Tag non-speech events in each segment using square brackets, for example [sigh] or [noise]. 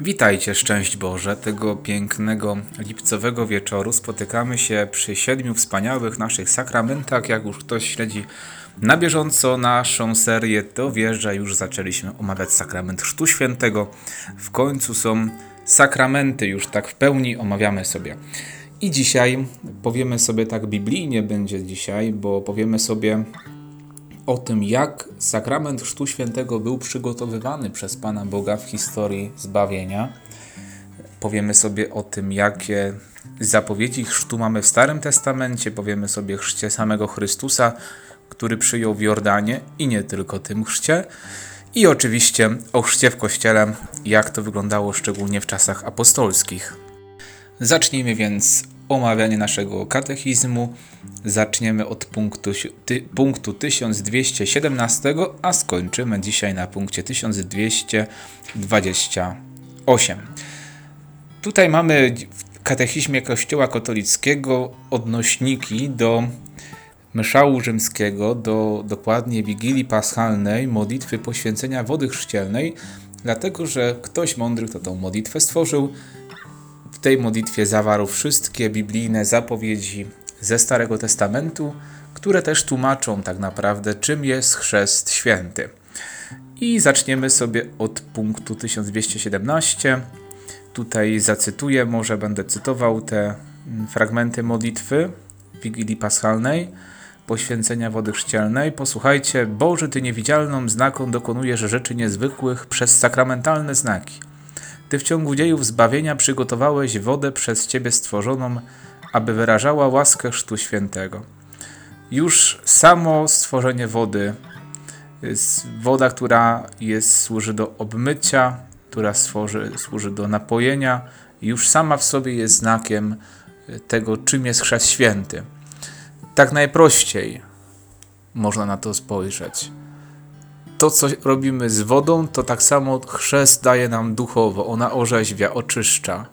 Witajcie, szczęść Boże, tego pięknego lipcowego wieczoru. Spotykamy się przy siedmiu wspaniałych naszych sakramentach. Jak już ktoś śledzi na bieżąco naszą serię, to że już zaczęliśmy omawiać sakrament Chrztu Świętego. W końcu są sakramenty, już tak w pełni omawiamy sobie. I dzisiaj powiemy sobie tak biblijnie będzie dzisiaj, bo powiemy sobie o tym, jak sakrament Chrztu Świętego był przygotowywany przez Pana Boga w historii zbawienia. Powiemy sobie o tym, jakie zapowiedzi chrztu mamy w Starym Testamencie. Powiemy sobie o chrzcie samego Chrystusa, który przyjął w Jordanie i nie tylko tym chrzcie. I oczywiście o chrzcie w Kościele, jak to wyglądało szczególnie w czasach apostolskich. Zacznijmy więc omawianie naszego katechizmu. Zaczniemy od punktu, ty, punktu 1217, a skończymy dzisiaj na punkcie 1228. Tutaj mamy w katechizmie Kościoła katolickiego odnośniki do myszału rzymskiego, do dokładnie Wigilii Paschalnej, modlitwy poświęcenia wody chrzcielnej, dlatego że ktoś mądry, kto tą modlitwę stworzył, w tej modlitwie zawarł wszystkie biblijne zapowiedzi ze Starego Testamentu, które też tłumaczą tak naprawdę, czym jest chrzest święty. I zaczniemy sobie od punktu 1217. Tutaj zacytuję, może będę cytował te fragmenty modlitwy Wigilii Paschalnej, poświęcenia wody chrzcielnej. Posłuchajcie, Boże, Ty niewidzialną znaką dokonujesz rzeczy niezwykłych przez sakramentalne znaki. Ty w ciągu dziejów zbawienia przygotowałeś wodę przez Ciebie stworzoną, aby wyrażała łaskę Chrztu Świętego. Już samo stworzenie wody, woda, która jest, służy do obmycia, która stworzy, służy do napojenia, już sama w sobie jest znakiem tego, czym jest chrzest święty. Tak najprościej można na to spojrzeć to, co robimy z wodą, to tak samo chrzest daje nam duchowo. Ona orzeźwia, oczyszcza.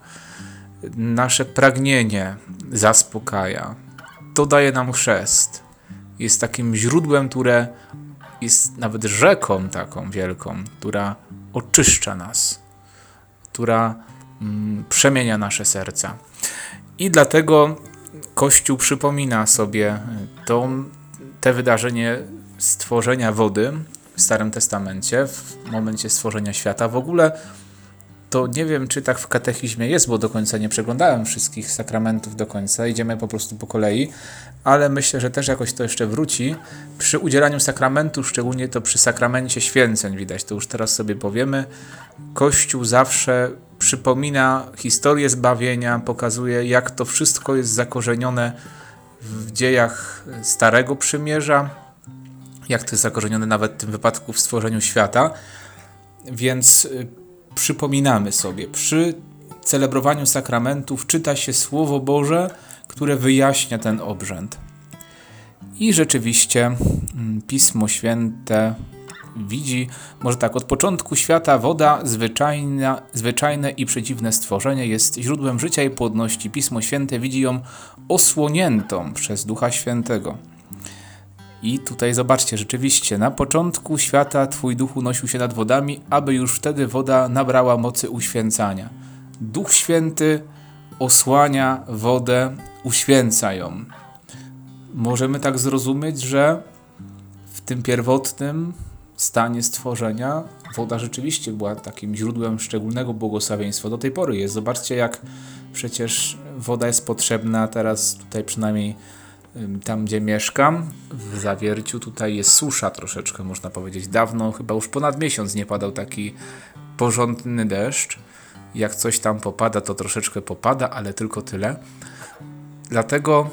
Nasze pragnienie zaspokaja. To daje nam chrzest. Jest takim źródłem, które jest nawet rzeką taką wielką, która oczyszcza nas, która mm, przemienia nasze serca. I dlatego Kościół przypomina sobie to, te wydarzenie stworzenia wody, w Starym Testamencie, w momencie stworzenia świata. W ogóle to nie wiem, czy tak w katechizmie jest, bo do końca nie przeglądałem wszystkich sakramentów do końca. Idziemy po prostu po kolei, ale myślę, że też jakoś to jeszcze wróci. Przy udzielaniu sakramentu, szczególnie to przy sakramencie święceń widać, to już teraz sobie powiemy. Kościół zawsze przypomina historię zbawienia, pokazuje, jak to wszystko jest zakorzenione w dziejach Starego Przymierza, jak to jest zakorzenione nawet w tym wypadku w stworzeniu świata. Więc y, przypominamy sobie, przy celebrowaniu sakramentów czyta się Słowo Boże, które wyjaśnia ten obrzęd. I rzeczywiście mm, Pismo Święte widzi, może tak, od początku świata woda, zwyczajna, zwyczajne i przedziwne stworzenie, jest źródłem życia i płodności. Pismo Święte widzi ją osłoniętą przez Ducha Świętego. I tutaj zobaczcie, rzeczywiście, na początku świata Twój duch unosił się nad wodami, aby już wtedy woda nabrała mocy uświęcania. Duch Święty osłania wodę, uświęca ją. Możemy tak zrozumieć, że w tym pierwotnym stanie stworzenia woda rzeczywiście była takim źródłem szczególnego błogosławieństwa. Do tej pory jest. Zobaczcie, jak przecież woda jest potrzebna teraz tutaj przynajmniej tam gdzie mieszkam, w Zawierciu, tutaj jest susza troszeczkę, można powiedzieć. Dawno, chyba już ponad miesiąc nie padał taki porządny deszcz. Jak coś tam popada, to troszeczkę popada, ale tylko tyle. Dlatego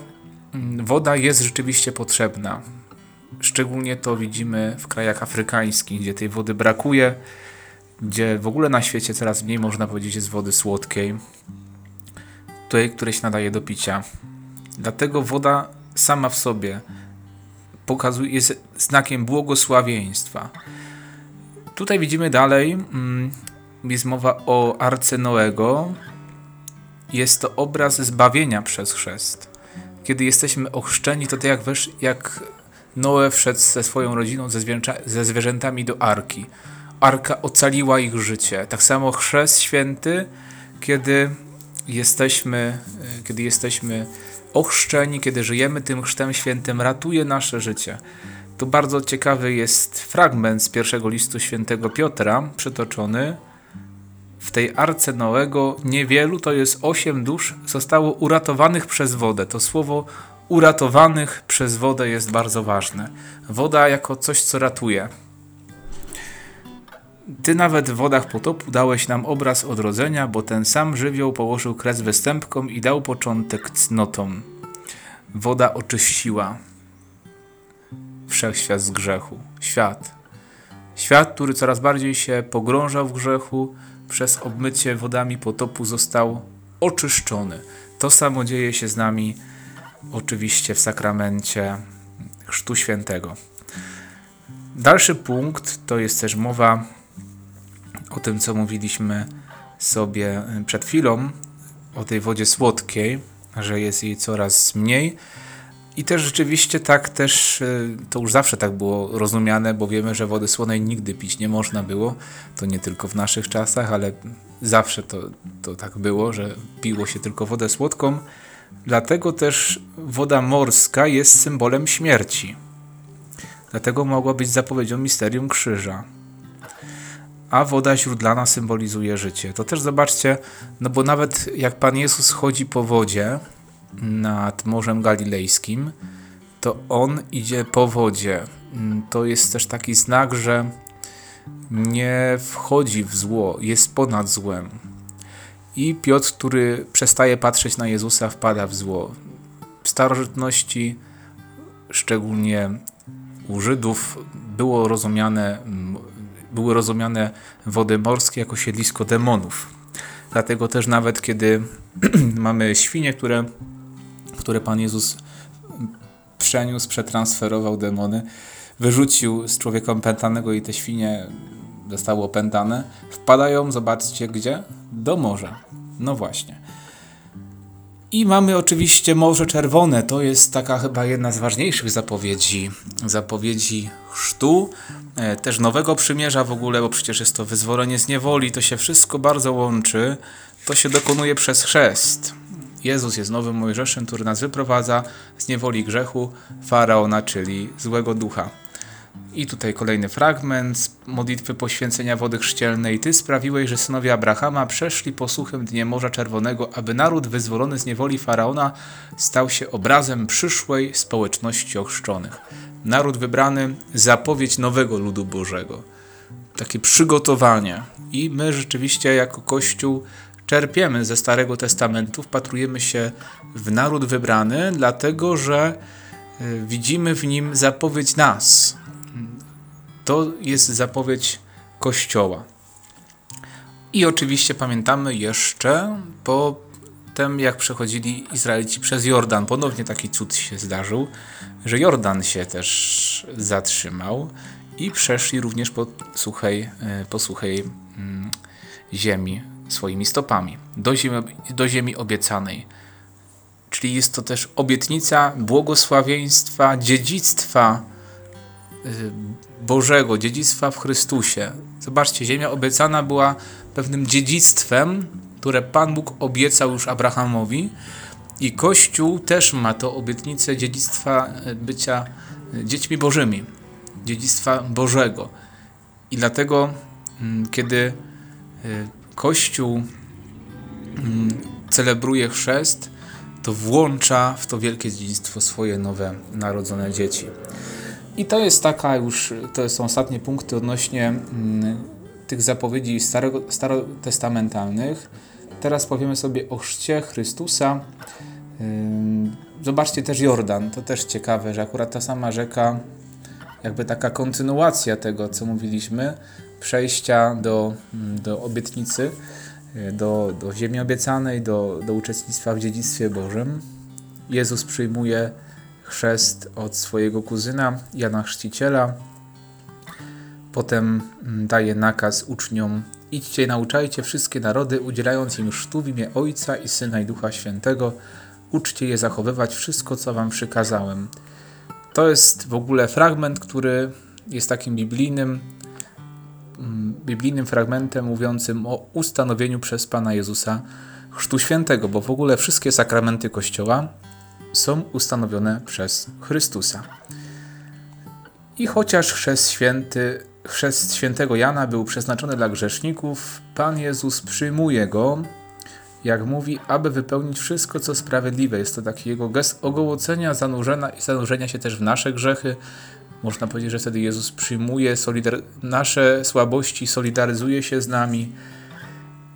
woda jest rzeczywiście potrzebna. Szczególnie to widzimy w krajach afrykańskich, gdzie tej wody brakuje, gdzie w ogóle na świecie coraz mniej można powiedzieć jest wody słodkiej, tej, której się nadaje do picia. Dlatego woda sama w sobie pokazuje, jest znakiem błogosławieństwa. Tutaj widzimy dalej, mm, jest mowa o Arce Noego. Jest to obraz zbawienia przez chrzest. Kiedy jesteśmy ochrzczeni, to tak jak, wesz, jak Noe wszedł ze swoją rodziną, ze, zwierzęta, ze zwierzętami do Arki. arka ocaliła ich życie. Tak samo chrzest święty, kiedy jesteśmy, e, kiedy jesteśmy ochrzczeni, kiedy żyjemy tym chrztem świętym, ratuje nasze życie. Tu bardzo ciekawy jest fragment z pierwszego listu świętego Piotra, przytoczony. W tej arce Noego niewielu, to jest osiem dusz, zostało uratowanych przez wodę. To słowo uratowanych przez wodę jest bardzo ważne. Woda jako coś, co ratuje. Ty nawet w wodach potopu dałeś nam obraz odrodzenia, bo ten sam żywioł położył kres występkom i dał początek cnotom. Woda oczyściła wszechświat z grzechu. Świat. Świat, który coraz bardziej się pogrążał w grzechu, przez obmycie wodami potopu został oczyszczony. To samo dzieje się z nami oczywiście w sakramencie Chrztu Świętego. Dalszy punkt to jest też mowa o tym, co mówiliśmy sobie przed chwilą, o tej wodzie słodkiej, że jest jej coraz mniej. I też rzeczywiście tak też, y, to już zawsze tak było rozumiane, bo wiemy, że wody słonej nigdy pić nie można było. To nie tylko w naszych czasach, ale zawsze to, to tak było, że piło się tylko wodę słodką. Dlatego też woda morska jest symbolem śmierci. Dlatego mogła być zapowiedzią misterium krzyża. A woda źródlana symbolizuje życie. To też zobaczcie, no bo nawet jak Pan Jezus chodzi po wodzie nad Morzem Galilejskim, to On idzie po wodzie. To jest też taki znak, że nie wchodzi w zło, jest ponad złem. I Piotr, który przestaje patrzeć na Jezusa, wpada w zło. W starożytności, szczególnie u Żydów, było rozumiane, były rozumiane wody morskie jako siedlisko demonów. Dlatego też nawet kiedy [clears throat] mamy świnie, które, które Pan Jezus przeniósł, przetransferował demony, wyrzucił z człowieka opętanego i te świnie zostały opętane, wpadają, zobaczcie gdzie? Do morza. No właśnie. I mamy oczywiście Morze Czerwone. To jest taka chyba jedna z ważniejszych zapowiedzi, zapowiedzi chrztu, e, też Nowego Przymierza w ogóle, bo przecież jest to wyzwolenie z niewoli. To się wszystko bardzo łączy. To się dokonuje przez chrzest. Jezus jest nowym Mojżeszem, który nas wyprowadza z niewoli grzechu Faraona, czyli złego ducha. I tutaj kolejny fragment z modlitwy poświęcenia wody chrzcielnej. Ty sprawiłeś, że synowie Abrahama przeszli po suchym dnie Morza Czerwonego, aby naród wyzwolony z niewoli Faraona stał się obrazem przyszłej społeczności ochrzczonych. Naród wybrany, zapowiedź nowego ludu Bożego. Takie przygotowanie. I my rzeczywiście jako Kościół czerpiemy ze Starego Testamentu, wpatrujemy się w naród wybrany, dlatego że y, widzimy w nim zapowiedź nas, to jest zapowiedź Kościoła. I oczywiście pamiętamy jeszcze po tym, jak przechodzili Izraelici przez Jordan. Ponownie taki cud się zdarzył, że Jordan się też zatrzymał i przeszli również po suchej, e, po suchej mm, ziemi swoimi stopami do ziemi, do ziemi obiecanej. Czyli jest to też obietnica błogosławieństwa, dziedzictwa Y, Bożego, dziedzictwa w Chrystusie. Zobaczcie, ziemia obiecana była pewnym dziedzictwem, które Pan Bóg obiecał już Abrahamowi i Kościół też ma to obietnicę dziedzictwa y, bycia y, dziećmi Bożymi, dziedzictwa Bożego. I dlatego, mm, kiedy Kościół mm, celebruje chrzest, to włącza w to wielkie dziedzictwo swoje nowe narodzone dzieci. I to jest taka już, to są ostatnie punkty odnośnie mm, tych zapowiedzi starego, starotestamentalnych. Teraz powiemy sobie o chrzcie Chrystusa. Zobaczcie też Jordan, to też ciekawe, że akurat ta sama rzeka, jakby taka kontynuacja tego, co mówiliśmy, przejścia do, mm, do obietnicy, y, do, do ziemi obiecanej, do, do uczestnictwa w dziedzictwie Bożym. Jezus przyjmuje chrzest od swojego kuzyna Jana Chrzciciela. Potem mm, daje nakaz uczniom: Idźcie nauczajcie wszystkie narody, udzielając im chrztu w imię Ojca i Syna i Ducha Świętego. Uczcie je zachowywać wszystko, co wam przykazałem. To jest w ogóle fragment, który jest takim biblijnym mm, biblijnym fragmentem mówiącym o ustanowieniu przez Pana Jezusa Chrztu Świętego, bo w ogóle wszystkie sakramenty Kościoła są ustanowione przez Chrystusa. I chociaż chrzest święty, chrzest świętego Jana był przeznaczony dla grzeszników, Pan Jezus przyjmuje go, jak mówi, aby wypełnić wszystko, co sprawiedliwe. Jest to taki jego gest ogołocenia, zanurzenia, zanurzenia się też w nasze grzechy. Można powiedzieć, że wtedy Jezus przyjmuje nasze słabości, solidaryzuje się z nami.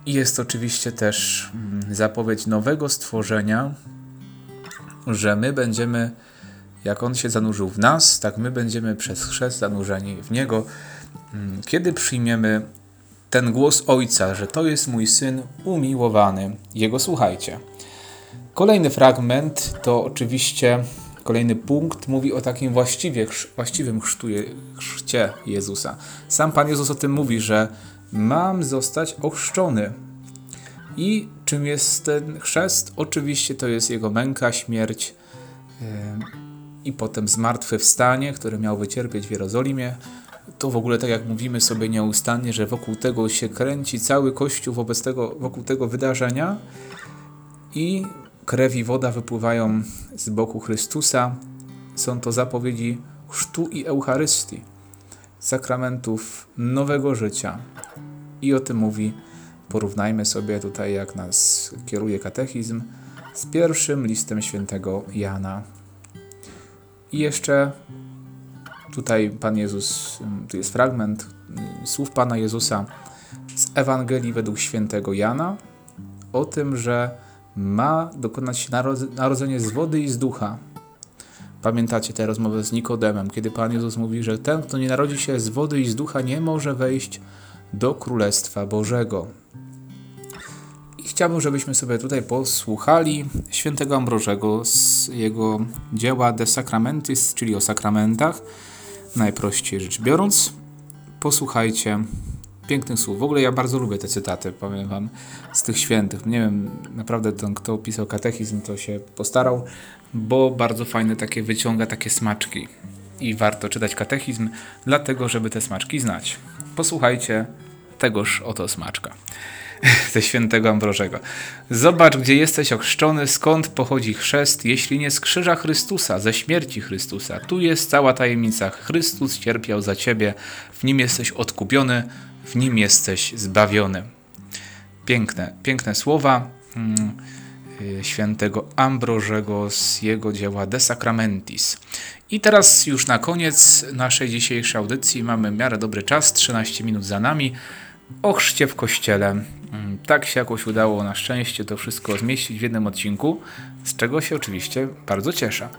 I jest oczywiście też mm, zapowiedź nowego stworzenia, że my będziemy, jak On się zanurzył w nas, tak my będziemy przez chrzest zanurzeni w Niego. Mm, kiedy przyjmiemy ten głos Ojca, że to jest mój Syn umiłowany, Jego słuchajcie. Kolejny fragment to oczywiście kolejny punkt mówi o takim właściwie, właściwym chrztu, chrzcie Jezusa. Sam Pan Jezus o tym mówi, że mam zostać ochrzczony. I czym jest ten chrzest? Oczywiście to jest jego męka, śmierć i potem zmartwychwstanie, które miał wycierpieć w Jerozolimie. To w ogóle tak jak mówimy sobie nieustannie, że wokół tego się kręci cały Kościół wobec tego, wokół tego wydarzenia i krew i woda wypływają z boku Chrystusa. Są to zapowiedzi chrztu i Eucharystii, sakramentów nowego życia. I o tym mówi Porównajmy sobie tutaj, jak nas kieruje katechizm z pierwszym listem świętego Jana. I jeszcze tutaj Pan Jezus, tu jest fragment słów Pana Jezusa z Ewangelii według świętego Jana o tym, że ma dokonać się narodzenie z wody i z ducha. Pamiętacie tę rozmowę z Nikodemem, kiedy Pan Jezus mówi, że ten, kto nie narodzi się z wody i z ducha, nie może wejść do Królestwa Bożego. Chciałbym, żebyśmy sobie tutaj posłuchali świętego Ambrożego z jego dzieła De Sacramentis, czyli o sakramentach, najprościej rzecz biorąc. Posłuchajcie pięknych słów. W ogóle ja bardzo lubię te cytaty, powiem wam, z tych świętych. Nie wiem, naprawdę ten, kto pisał katechizm, to się postarał, bo bardzo fajne takie wyciąga takie smaczki. I warto czytać katechizm, dlatego, żeby te smaczki znać. Posłuchajcie tegoż oto smaczka [laughs] ze świętego Ambrożego. Zobacz, gdzie jesteś ochrzczony, skąd pochodzi chrzest, jeśli nie z krzyża Chrystusa, ze śmierci Chrystusa. Tu jest cała tajemnica. Chrystus cierpiał za ciebie, w nim jesteś odkupiony, w nim jesteś zbawiony. Piękne, piękne słowa hmm, świętego Ambrożego z jego dzieła De Sacramentis. I teraz już na koniec naszej dzisiejszej audycji mamy miarę dobry czas, 13 minut za nami o chrzcie w kościele. Mm, tak się jakoś udało na szczęście to wszystko zmieścić w jednym odcinku, z czego się oczywiście bardzo cieszę.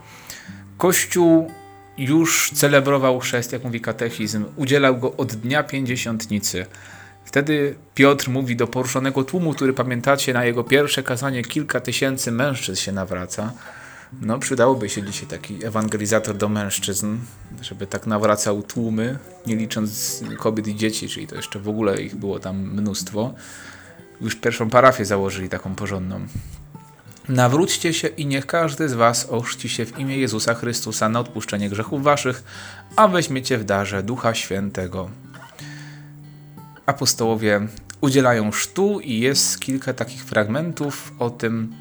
Kościół już celebrował chrzest, jak mówi katechizm, udzielał go od dnia pięćdziesiątnicy. Wtedy Piotr mówi do poruszonego tłumu, który pamiętacie, na jego pierwsze kazanie kilka tysięcy mężczyzn się nawraca. No, przydałoby się dzisiaj taki ewangelizator do mężczyzn, żeby tak nawracał tłumy, nie licząc kobiet i dzieci, czyli to jeszcze w ogóle ich było tam mnóstwo. Już pierwszą parafię założyli taką porządną. Nawróćcie się i niech każdy z was ochrzci się w imię Jezusa Chrystusa na odpuszczenie grzechów waszych, a weźmiecie w darze Ducha Świętego. Apostołowie udzielają sztu i jest kilka takich fragmentów o tym,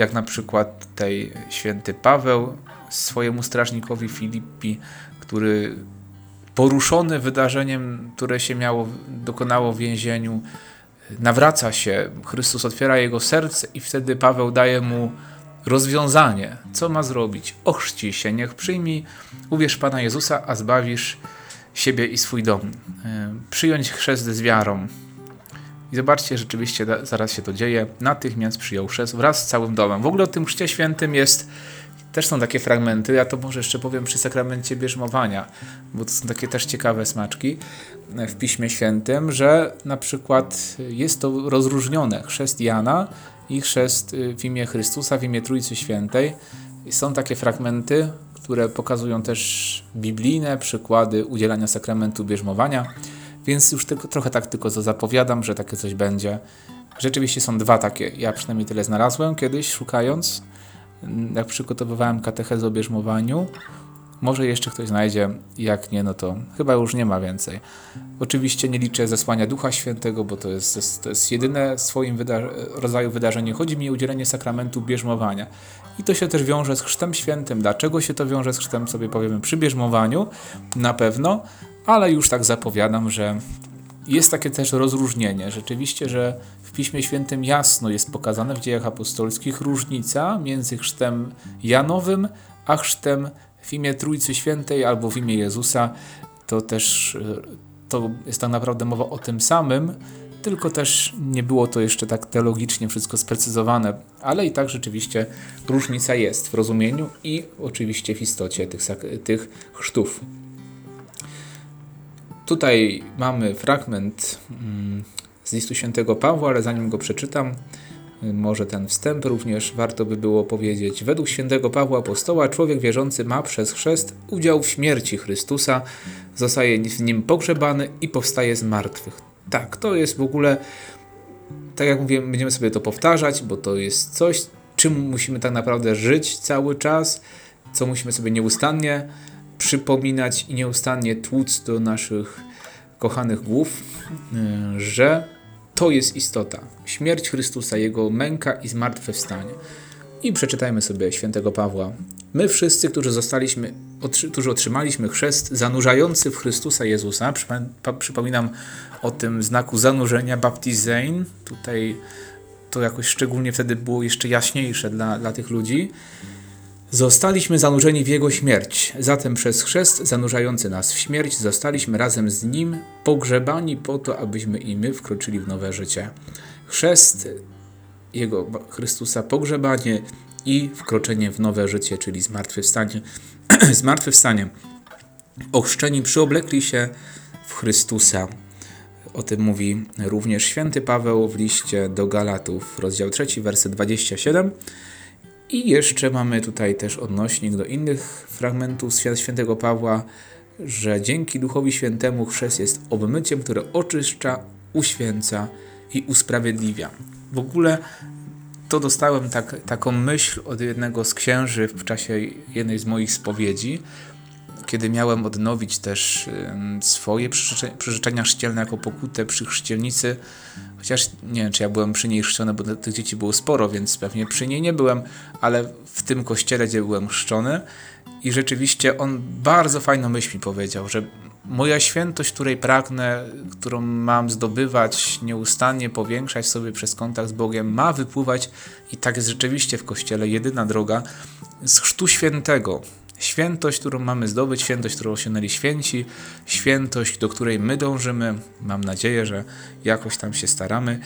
jak na przykład tej święty Paweł swojemu strażnikowi Filipi, który poruszony wydarzeniem, które się miało, dokonało w więzieniu, nawraca się, Chrystus otwiera jego serce i wtedy Paweł daje mu rozwiązanie, co ma zrobić. Ochrzci się, niech przyjmij, uwierz Pana Jezusa, a zbawisz siebie i swój dom. E, przyjąć chrzest z wiarą, i zobaczcie, rzeczywiście zaraz się to dzieje. Natychmiast przyjął chrzest wraz z całym domem. W ogóle o tym chrzcie świętym jest też są takie fragmenty, ja to może jeszcze powiem przy sakramencie bierzmowania, bo to są takie też ciekawe smaczki w Piśmie Świętym, że na przykład jest to rozróżnione chrzest Jana i chrzest y, w imię Chrystusa, w imię Trójcy Świętej. Są takie fragmenty, które pokazują też biblijne przykłady udzielania sakramentu bierzmowania. Więc już tylko, trochę tak tylko zapowiadam, że takie coś będzie. Rzeczywiście są dwa takie. Ja przynajmniej tyle znalazłem kiedyś szukając, jak przygotowywałem katechezę o bierzmowaniu. Może jeszcze ktoś znajdzie, jak nie, no to chyba już nie ma więcej. Oczywiście nie liczę zesłania Ducha Świętego, bo to jest, to jest jedyne w swoim wyda rodzaju wydarzenie. Chodzi mi o udzielenie sakramentu bierzmowania. I to się też wiąże z Chrztem Świętym. Dlaczego się to wiąże z Chrztem, sobie powiemy przy bierzmowaniu, na pewno, ale już tak zapowiadam, że jest takie też rozróżnienie. Rzeczywiście, że w Piśmie Świętym jasno jest pokazane w dziejach apostolskich różnica między chrztem Janowym a chrztem w imię Trójcy Świętej albo w imię Jezusa. To też to jest tak naprawdę mowa o tym samym, tylko też nie było to jeszcze tak teologicznie wszystko sprecyzowane, ale i tak rzeczywiście różnica jest w rozumieniu i oczywiście w istocie tych, tych chrztów. Tutaj mamy fragment mm, z listu świętego Pawła, ale zanim go przeczytam, może ten wstęp również warto by było powiedzieć. Według świętego Pawła Apostoła człowiek wierzący ma przez chrzest udział w śmierci Chrystusa, zostaje w nim pogrzebany i powstaje z martwych. Tak, to jest w ogóle, tak jak mówię, będziemy sobie to powtarzać, bo to jest coś, czym musimy tak naprawdę żyć cały czas, co musimy sobie nieustannie przypominać i nieustannie tłuc do naszych kochanych głów, y, że to jest istota. Śmierć Chrystusa, Jego męka i zmartwychwstanie. I przeczytajmy sobie świętego Pawła. My wszyscy, którzy zostaliśmy, którzy otrzymaliśmy chrzest zanurzający w Chrystusa Jezusa, przypominam o tym znaku zanurzenia, baptizein, tutaj to jakoś szczególnie wtedy było jeszcze jaśniejsze dla, dla tych ludzi, Zostaliśmy zanurzeni w Jego śmierć, zatem przez chrzest zanurzający nas w śmierć zostaliśmy razem z Nim pogrzebani po to, abyśmy i my wkroczyli w nowe życie. Chrzest Jego Chrystusa, pogrzebanie i wkroczenie w nowe życie, czyli zmartwychwstanie. [clears throat] zmartwychwstanie. Ochrzczeni przyoblekli się w Chrystusa. O tym mówi również święty Paweł w liście do Galatów, rozdział 3, werset 27. I jeszcze mamy tutaj też odnośnik do innych fragmentów z świętego Pawła, że dzięki Duchowi Świętemu chrzest jest obmyciem, które oczyszcza, uświęca i usprawiedliwia. W ogóle to dostałem tak, taką myśl od jednego z księży w czasie jednej z moich spowiedzi, kiedy miałem odnowić też swoje przyrzeczenia chrzcielne jako pokutę przy chrzcielnicy, chociaż nie wiem, czy ja byłem przy niej chrzczony, bo tych dzieci było sporo, więc pewnie przy niej nie byłem, ale w tym kościele, gdzie byłem chrzczony i rzeczywiście on bardzo fajną myśl mi powiedział, że moja świętość, której pragnę, którą mam zdobywać, nieustannie powiększać sobie przez kontakt z Bogiem, ma wypływać i tak jest rzeczywiście w Kościele jedyna droga z chrztu świętego, Świętość, którą mamy zdobyć, świętość, którą osiągnęli święci, świętość, do której my dążymy, mam nadzieję, że jakoś tam się staramy,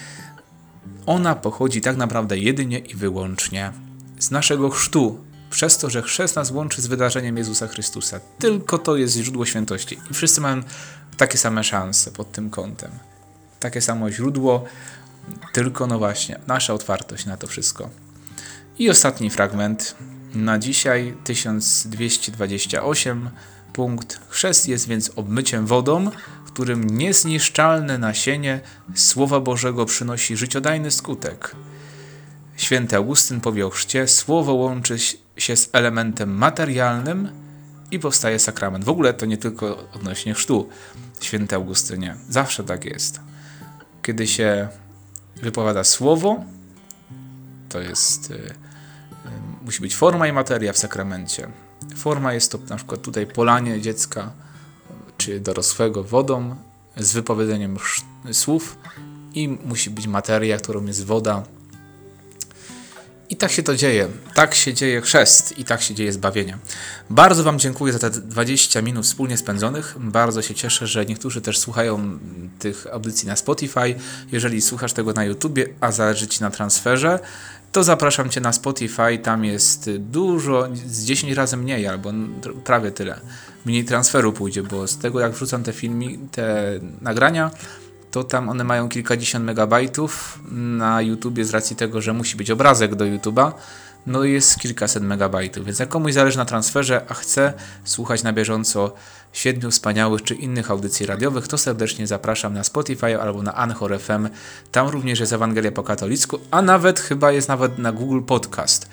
ona pochodzi tak naprawdę jedynie i wyłącznie z naszego chrztu, przez to, że chrzest nas łączy z wydarzeniem Jezusa Chrystusa. Tylko to jest źródło świętości. I wszyscy mają takie same szanse pod tym kątem. Takie samo źródło, tylko no właśnie, nasza otwartość na to wszystko. I ostatni fragment, na dzisiaj 1228 punkt. Chrzest jest więc obmyciem wodą, w którym niezniszczalne nasienie Słowa Bożego przynosi życiodajny skutek. Święty Augustyn powie o chrzcie, słowo łączy się z elementem materialnym i powstaje sakrament. W ogóle to nie tylko odnośnie chrztu, święty Augustynie. Zawsze tak jest. Kiedy się wypowiada słowo, to jest y, musi być forma i materia w sakramencie. Forma jest to na przykład tutaj polanie dziecka czy dorosłego wodą z wypowiedzeniem słów i musi być materia, którą jest woda. I tak się to dzieje. Tak się dzieje chrzest i tak się dzieje zbawienie. Bardzo Wam dziękuję za te 20 minut wspólnie spędzonych. Bardzo się cieszę, że niektórzy też słuchają tych audycji na Spotify. Jeżeli słuchasz tego na YouTubie, a zależy Ci na transferze, to zapraszam Cię na Spotify. Tam jest dużo, z 10 razy mniej, albo prawie tyle. Mniej transferu pójdzie, bo z tego jak wrzucam te filmy, te nagrania, to tam one mają kilkadziesiąt megabajtów. Na YouTubie z racji tego, że musi być obrazek do YouTube'a, no jest kilkaset megabajtów. Więc jak komuś zależy na transferze, a chce słuchać na bieżąco Siedmiu Wspaniałych czy innych audycji radiowych, to serdecznie zapraszam na Spotify albo na Anchor FM. Tam również jest Ewangelia po katolicku, a nawet chyba jest nawet na Google Podcast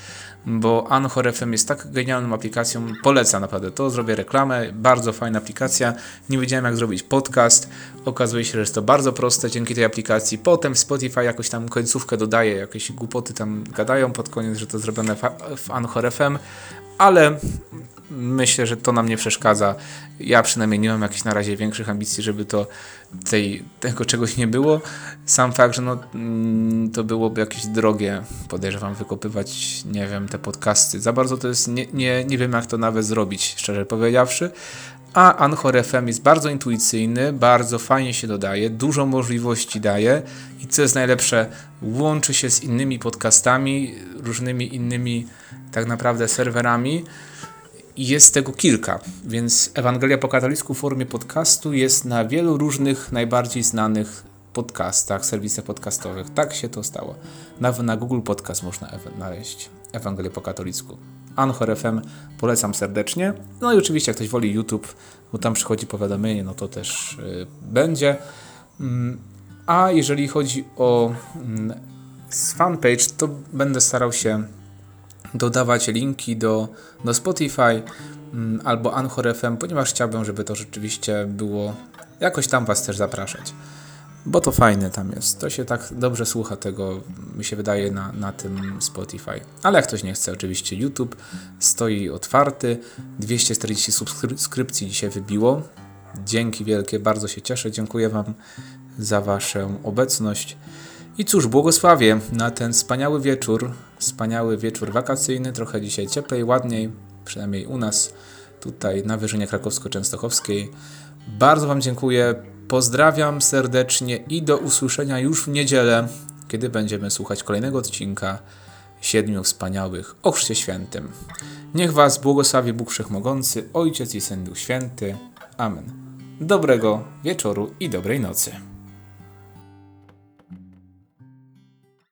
bo Anchor FM jest tak genialną aplikacją, polecam naprawdę. To, zrobię reklamę, bardzo fajna aplikacja, nie wiedziałem jak zrobić podcast, okazuje się, że jest to bardzo proste dzięki tej aplikacji, potem Spotify jakoś tam końcówkę dodaje, jakieś głupoty tam gadają pod koniec, że to zrobione w Anchor FM, ale myślę, że to nam nie przeszkadza. Ja przynajmniej nie mam jakichś na razie większych ambicji, żeby to tej, tego czegoś nie było. Sam fakt, że no, mm, to byłoby jakieś drogie, podejrzewam, wykopywać, nie wiem, te podcasty. Za bardzo to jest, nie, nie, nie wiem jak to nawet zrobić, szczerze powiedziawszy. A Anchor FM jest bardzo intuicyjny, bardzo fajnie się dodaje, dużo możliwości daje i co jest najlepsze, łączy się z innymi podcastami, różnymi innymi tak naprawdę serwerami jest tego kilka, więc Ewangelia po katolicku w formie podcastu jest na wielu różnych, najbardziej znanych podcastach, serwisach podcastowych. Tak się to stało. Nawet na Google Podcast można znaleźć Ewangelię po katolicku. Anchor FM polecam serdecznie. No i oczywiście, jak ktoś woli YouTube, bo tam przychodzi powiadomienie, no to też yy, będzie. Yy, a jeżeli chodzi o yy, fanpage, to będę starał się dodawać linki do, do Spotify mm, albo Anchor FM, ponieważ chciałbym, żeby to rzeczywiście było jakoś tam Was też zapraszać. Bo to fajne tam jest. To się tak dobrze słucha tego, mi się wydaje, na, na tym Spotify. Ale jak ktoś nie chce, oczywiście YouTube stoi otwarty. 240 subskrypcji dzisiaj wybiło. Dzięki wielkie, bardzo się cieszę. Dziękuję Wam za Waszą obecność. I cóż, błogosławię na ten wspaniały wieczór, wspaniały wieczór wakacyjny, trochę dzisiaj cieplej, ładniej, przynajmniej u nas, tutaj na Wyżynie Krakowsko-Częstochowskiej. Bardzo Wam dziękuję, pozdrawiam serdecznie i do usłyszenia już w niedzielę, kiedy będziemy słuchać kolejnego odcinka Siedmiu Wspaniałych o Chrzcie Świętym. Niech Was błogosławi Bóg Wszechmogący, Ojciec i Syn Duch Święty. Amen. Dobrego wieczoru i dobrej nocy.